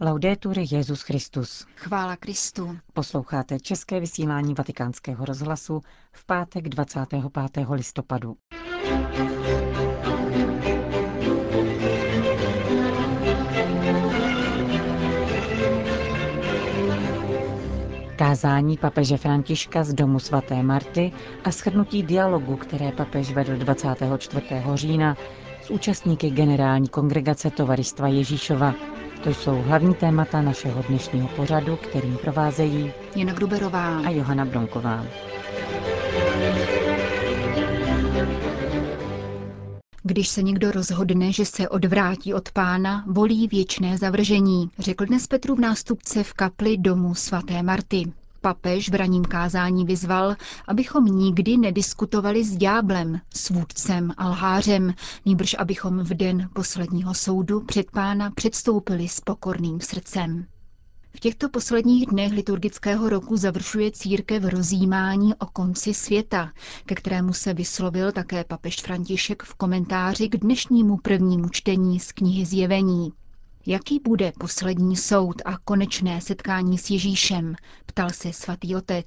Laudetur Jezus Christus. Chvála Kristu. Posloucháte české vysílání Vatikánského rozhlasu v pátek 25. listopadu. Kázání papeže Františka z domu svaté Marty a shrnutí dialogu, které papež vedl 24. října s účastníky generální kongregace Tovaristva Ježíšova. To jsou hlavní témata našeho dnešního pořadu, kterým provázejí Jana Gruberová a Johana Bronková. Když se někdo rozhodne, že se odvrátí od pána, volí věčné zavržení, řekl dnes Petru v nástupce v kapli domu svaté Marty. Papež v raním kázání vyzval, abychom nikdy nediskutovali s dňáblem, s vůdcem a lhářem, nýbrž abychom v den posledního soudu před pána předstoupili s pokorným srdcem. V těchto posledních dnech liturgického roku završuje církev rozjímání o konci světa, ke kterému se vyslovil také papež František v komentáři k dnešnímu prvnímu čtení z knihy Zjevení. Jaký bude poslední soud a konečné setkání s Ježíšem, ptal se svatý otec.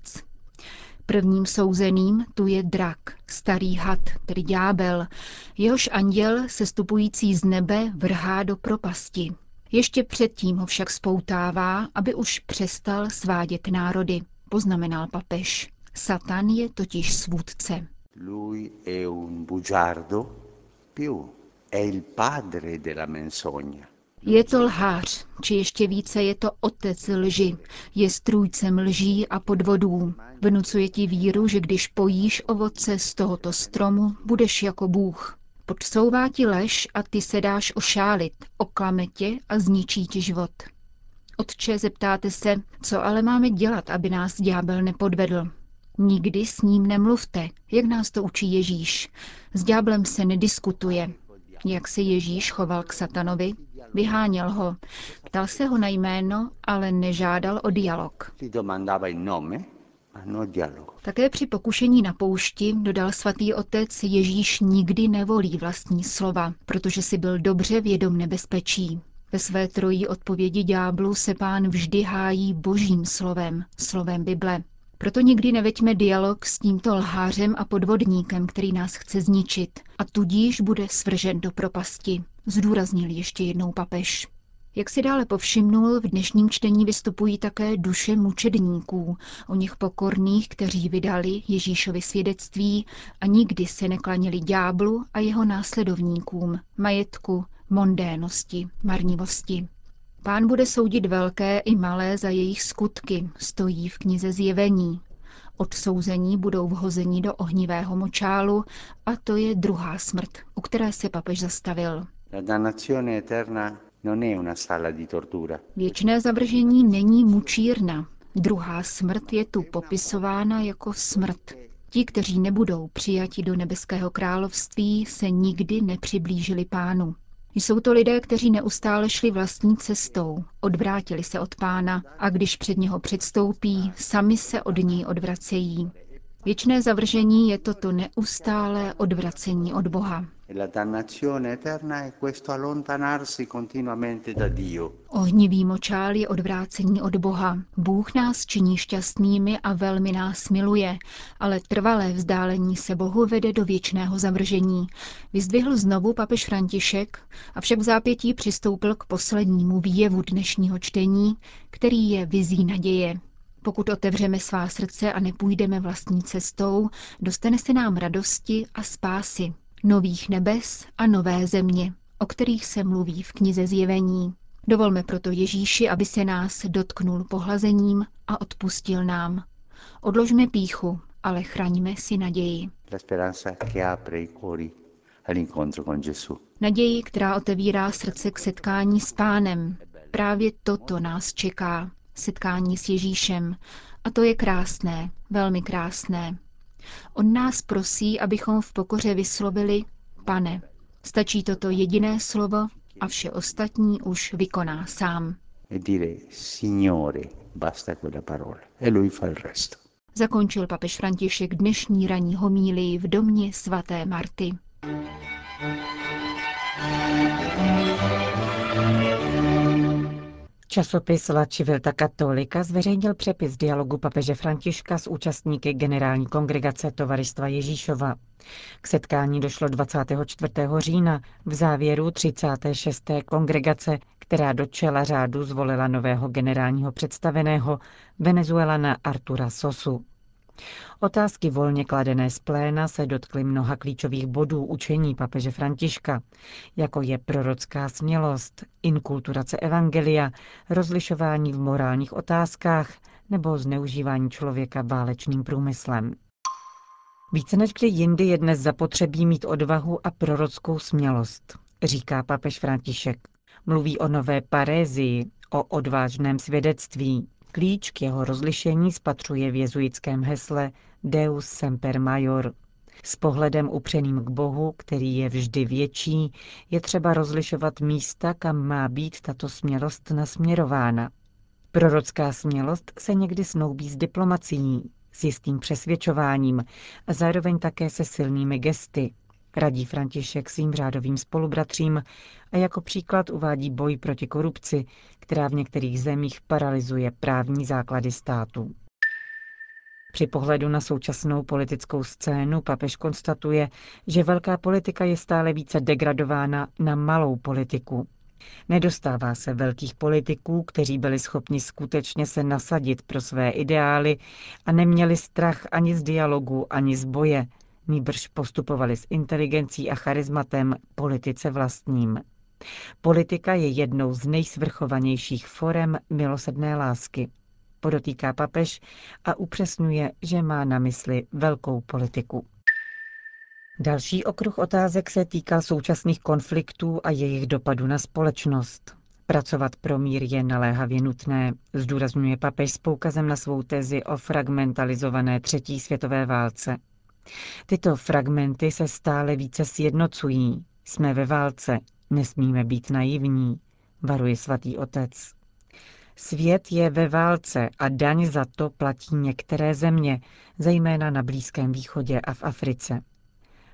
Prvním souzeným tu je drak, starý had, tedy ďábel, jehož anděl, sestupující z nebe, vrhá do propasti. Ještě předtím ho však spoutává, aby už přestal svádět národy, poznamenal papež. Satan je totiž svůdce. Lui è un bugiardo, più è il padre della menzogna. Je to lhář, či ještě více je to otec lži, je strůjcem lží a podvodů. Vnucuje ti víru, že když pojíš ovoce z tohoto stromu, budeš jako Bůh. Podsouvá ti lež a ty se dáš ošálit, oklame tě a zničí ti život. Otče, zeptáte se, co ale máme dělat, aby nás ďábel nepodvedl. Nikdy s ním nemluvte, jak nás to učí Ježíš. S ďáblem se nediskutuje. Jak se Ježíš choval k satanovi? Vyháněl ho. Ptal se ho na jméno, ale nežádal o dialog. Také při pokušení na poušti, dodal svatý otec, Ježíš nikdy nevolí vlastní slova, protože si byl dobře vědom nebezpečí. Ve své trojí odpovědi ďáblu se pán vždy hájí božím slovem, slovem Bible. Proto nikdy neveďme dialog s tímto lhářem a podvodníkem, který nás chce zničit a tudíž bude svržen do propasti, zdůraznil ještě jednou papež. Jak si dále povšimnul, v dnešním čtení vystupují také duše mučedníků, o nich pokorných, kteří vydali Ježíšovi svědectví a nikdy se neklanili ďáblu a jeho následovníkům, majetku, mondénosti, marnivosti. Pán bude soudit velké i malé za jejich skutky, stojí v knize Zjevení. Odsouzení budou vhozeni do ohnivého močálu a to je druhá smrt, u které se papež zastavil. Věčné zavržení není mučírna. Druhá smrt je tu popisována jako smrt. Ti, kteří nebudou přijati do nebeského království, se nikdy nepřiblížili pánu. Jsou to lidé, kteří neustále šli vlastní cestou, odvrátili se od pána a když před něho předstoupí, sami se od ní odvracejí. Věčné zavržení je toto neustálé odvracení od Boha. Ohnivý močál je odvrácení od Boha. Bůh nás činí šťastnými a velmi nás miluje, ale trvalé vzdálení se Bohu vede do věčného zavržení. Vyzdvihl znovu papež František, avšak v zápětí přistoupil k poslednímu výjevu dnešního čtení, který je vizí naděje. Pokud otevřeme svá srdce a nepůjdeme vlastní cestou, dostane se nám radosti a spásy, nových nebes a nové země, o kterých se mluví v knize Zjevení. Dovolme proto Ježíši, aby se nás dotknul pohlazením a odpustil nám. Odložme píchu, ale chraňme si naději. Naději, která otevírá srdce k setkání s pánem. Právě toto nás čeká, setkání s Ježíšem. A to je krásné, velmi krásné. On nás prosí, abychom v pokoře vyslovili Pane. Stačí toto jediné slovo a vše ostatní už vykoná sám. E. E. Zakončil papež František dnešní ranní homílii v domě svaté Marty. Časopis La Civilta Cattolica zveřejnil přepis dialogu papeže Františka s účastníky generální kongregace Tovaristva Ježíšova. K setkání došlo 24. října v závěru 36. kongregace, která do čela řádu zvolila nového generálního představeného Venezuelana Artura Sosu. Otázky volně kladené z pléna se dotkly mnoha klíčových bodů učení papeže Františka, jako je prorocká smělost, inkulturace evangelia, rozlišování v morálních otázkách nebo zneužívání člověka válečným průmyslem. Více než kdy jindy je dnes zapotřebí mít odvahu a prorockou smělost, říká papež František. Mluví o nové parézii, o odvážném svědectví, Klíč k jeho rozlišení spatřuje v jezuitském hesle Deus semper major. S pohledem upřeným k Bohu, který je vždy větší, je třeba rozlišovat místa, kam má být tato smělost nasměrována. Prorocká smělost se někdy snoubí s diplomací, s jistým přesvědčováním a zároveň také se silnými gesty, radí František svým řádovým spolubratřím a jako příklad uvádí boj proti korupci, která v některých zemích paralyzuje právní základy státu. Při pohledu na současnou politickou scénu papež konstatuje, že velká politika je stále více degradována na malou politiku. Nedostává se velkých politiků, kteří byli schopni skutečně se nasadit pro své ideály a neměli strach ani z dialogu, ani z boje, nýbrž postupovali s inteligencí a charizmatem politice vlastním. Politika je jednou z nejsvrchovanějších forem milosedné lásky, podotýká papež a upřesňuje, že má na mysli velkou politiku. Další okruh otázek se týká současných konfliktů a jejich dopadu na společnost. Pracovat pro mír je naléhavě nutné, zdůrazňuje papež s poukazem na svou tezi o fragmentalizované třetí světové válce. Tyto fragmenty se stále více sjednocují. Jsme ve válce, nesmíme být naivní, varuje svatý otec. Svět je ve válce a daň za to platí některé země, zejména na Blízkém východě a v Africe.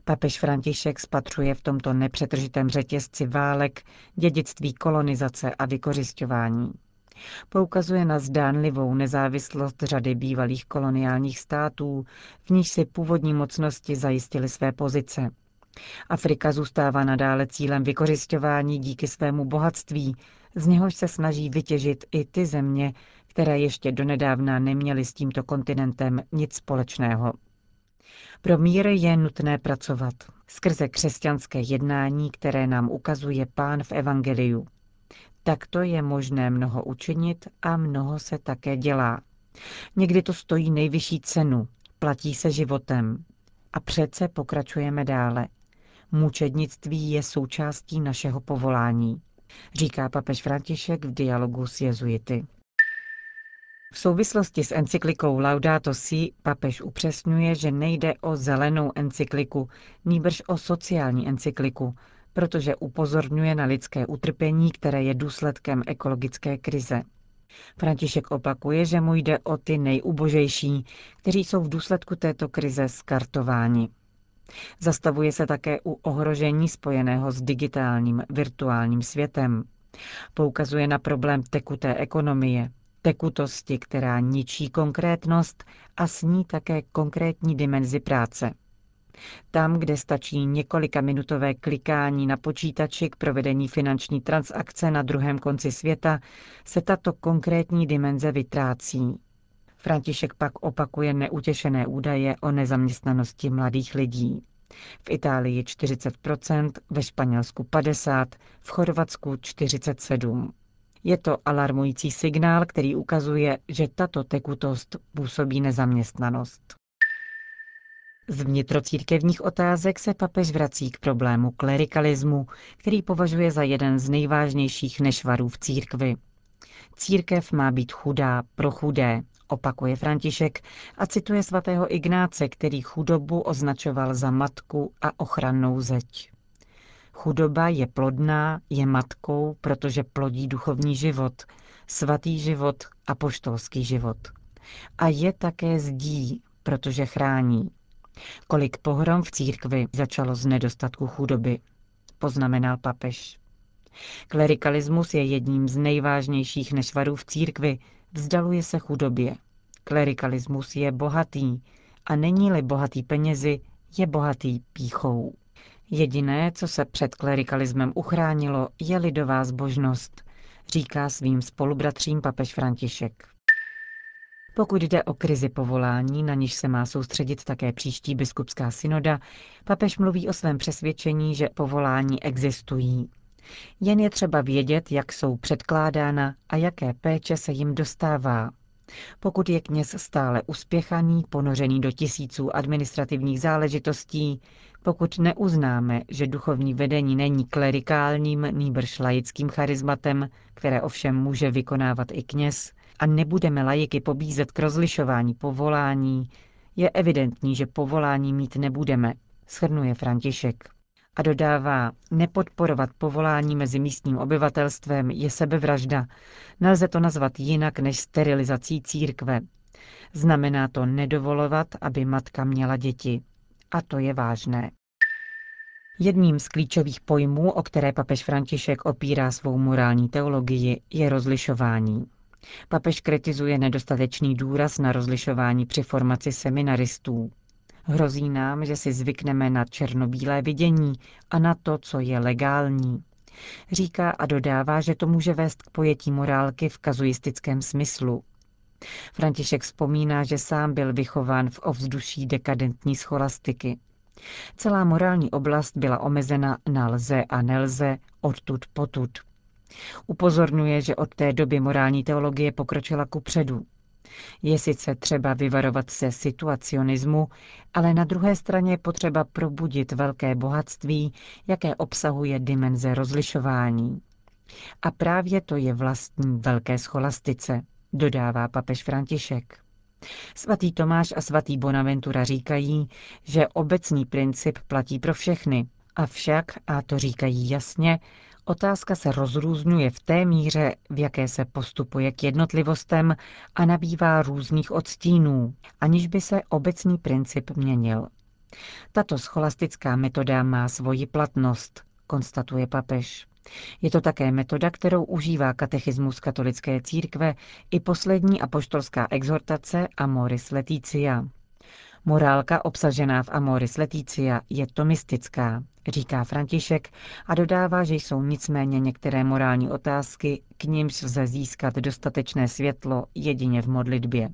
Papež František spatřuje v tomto nepřetržitém řetězci válek dědictví kolonizace a vykořišťování. Poukazuje na zdánlivou nezávislost řady bývalých koloniálních států, v níž si původní mocnosti zajistily své pozice. Afrika zůstává nadále cílem vykořišťování díky svému bohatství, z něhož se snaží vytěžit i ty země, které ještě donedávna neměly s tímto kontinentem nic společného. Pro mír je nutné pracovat skrze křesťanské jednání, které nám ukazuje pán v Evangeliu. Takto je možné mnoho učinit a mnoho se také dělá. Někdy to stojí nejvyšší cenu, platí se životem. A přece pokračujeme dále. Mučednictví je součástí našeho povolání, říká papež František v dialogu s jezuity. V souvislosti s encyklikou Laudato Si papež upřesňuje, že nejde o zelenou encykliku, nýbrž o sociální encykliku, protože upozorňuje na lidské utrpení, které je důsledkem ekologické krize. František opakuje, že mu jde o ty nejubožejší, kteří jsou v důsledku této krize skartováni. Zastavuje se také u ohrožení spojeného s digitálním virtuálním světem. Poukazuje na problém tekuté ekonomie, tekutosti, která ničí konkrétnost a s ní také konkrétní dimenzi práce. Tam, kde stačí několika minutové klikání na počítači k provedení finanční transakce na druhém konci světa, se tato konkrétní dimenze vytrácí. František pak opakuje neutěšené údaje o nezaměstnanosti mladých lidí. V Itálii 40%, ve Španělsku 50%, v Chorvatsku 47%. Je to alarmující signál, který ukazuje, že tato tekutost působí nezaměstnanost. Z vnitrocírkevních otázek se papež vrací k problému klerikalismu, který považuje za jeden z nejvážnějších nešvarů v církvi. Církev má být chudá pro chudé, opakuje František a cituje svatého Ignáce, který chudobu označoval za matku a ochrannou zeď. Chudoba je plodná, je matkou, protože plodí duchovní život, svatý život a poštolský život. A je také zdí, protože chrání. Kolik pohrom v církvi začalo z nedostatku chudoby, poznamenal papež. Klerikalismus je jedním z nejvážnějších nešvarů v církvi, vzdaluje se chudobě. Klerikalismus je bohatý a není-li bohatý penězi, je bohatý píchou. Jediné, co se před klerikalismem uchránilo, je lidová zbožnost, říká svým spolubratřím papež František. Pokud jde o krizi povolání, na níž se má soustředit také příští biskupská synoda, papež mluví o svém přesvědčení, že povolání existují. Jen je třeba vědět, jak jsou předkládána a jaké péče se jim dostává. Pokud je kněz stále uspěchaný, ponořený do tisíců administrativních záležitostí, pokud neuznáme, že duchovní vedení není klerikálním, nýbrž laickým charizmatem, které ovšem může vykonávat i kněz, a nebudeme lajiky pobízet k rozlišování povolání, je evidentní, že povolání mít nebudeme, shrnuje František. A dodává, nepodporovat povolání mezi místním obyvatelstvem je sebevražda. Nelze to nazvat jinak než sterilizací církve. Znamená to nedovolovat, aby matka měla děti. A to je vážné. Jedním z klíčových pojmů, o které papež František opírá svou morální teologii, je rozlišování. Papež kritizuje nedostatečný důraz na rozlišování při formaci seminaristů. Hrozí nám, že si zvykneme na černobílé vidění a na to, co je legální. Říká a dodává, že to může vést k pojetí morálky v kazuistickém smyslu. František vzpomíná, že sám byl vychován v ovzduší dekadentní scholastiky. Celá morální oblast byla omezena na lze a nelze, odtud potud. Upozorňuje, že od té doby morální teologie pokročila ku předu. Je sice třeba vyvarovat se situacionismu, ale na druhé straně potřeba probudit velké bohatství, jaké obsahuje dimenze rozlišování. A právě to je vlastní velké scholastice, dodává papež František. Svatý Tomáš a svatý Bonaventura říkají, že obecný princip platí pro všechny, avšak, a to říkají jasně, Otázka se rozrůzňuje v té míře, v jaké se postupuje k jednotlivostem a nabývá různých odstínů, aniž by se obecný princip měnil. Tato scholastická metoda má svoji platnost, konstatuje papež. Je to také metoda, kterou užívá katechismus katolické církve i poslední apoštolská exhortace Amoris Leticia. Morálka obsažená v Amoris Leticia je tomistická, říká František a dodává, že jsou nicméně některé morální otázky, k nímž lze získat dostatečné světlo jedině v modlitbě.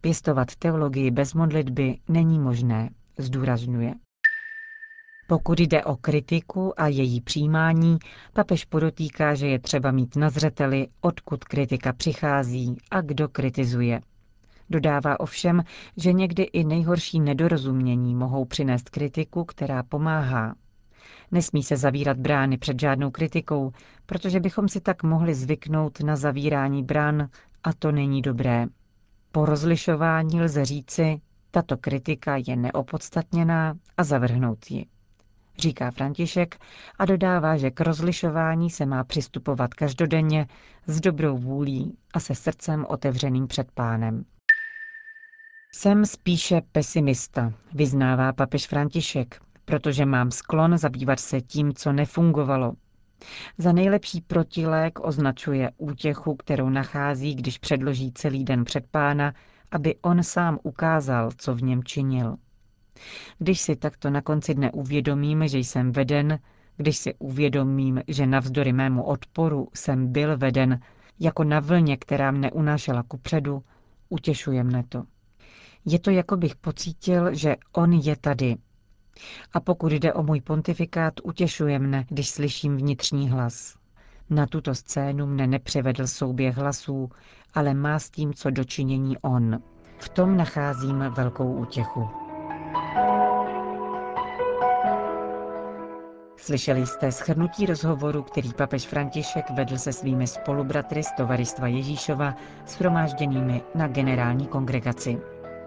Pěstovat teologii bez modlitby není možné, zdůrazňuje. Pokud jde o kritiku a její přijímání, papež podotýká, že je třeba mít na zřeteli, odkud kritika přichází a kdo kritizuje. Dodává ovšem, že někdy i nejhorší nedorozumění mohou přinést kritiku, která pomáhá. Nesmí se zavírat brány před žádnou kritikou, protože bychom si tak mohli zvyknout na zavírání brán a to není dobré. Po rozlišování lze říci, tato kritika je neopodstatněná a zavrhnout ji. Říká František a dodává, že k rozlišování se má přistupovat každodenně s dobrou vůlí a se srdcem otevřeným před pánem. Jsem spíše pesimista, vyznává papež František, protože mám sklon zabývat se tím, co nefungovalo. Za nejlepší protilék označuje útěchu, kterou nachází, když předloží celý den před pána, aby on sám ukázal, co v něm činil. Když si takto na konci dne uvědomím, že jsem veden, když si uvědomím, že navzdory mému odporu jsem byl veden, jako na vlně, která mne unášela kupředu, utěšuje mne to. Je to, jako bych pocítil, že on je tady. A pokud jde o můj pontifikát, utěšuje mne, když slyším vnitřní hlas. Na tuto scénu mne nepřivedl souběh hlasů, ale má s tím co dočinění on. V tom nacházím velkou útěchu. Slyšeli jste schrnutí rozhovoru, který papež František vedl se svými spolubratry z Tovaristva Ježíšova shromážděnými na generální kongregaci.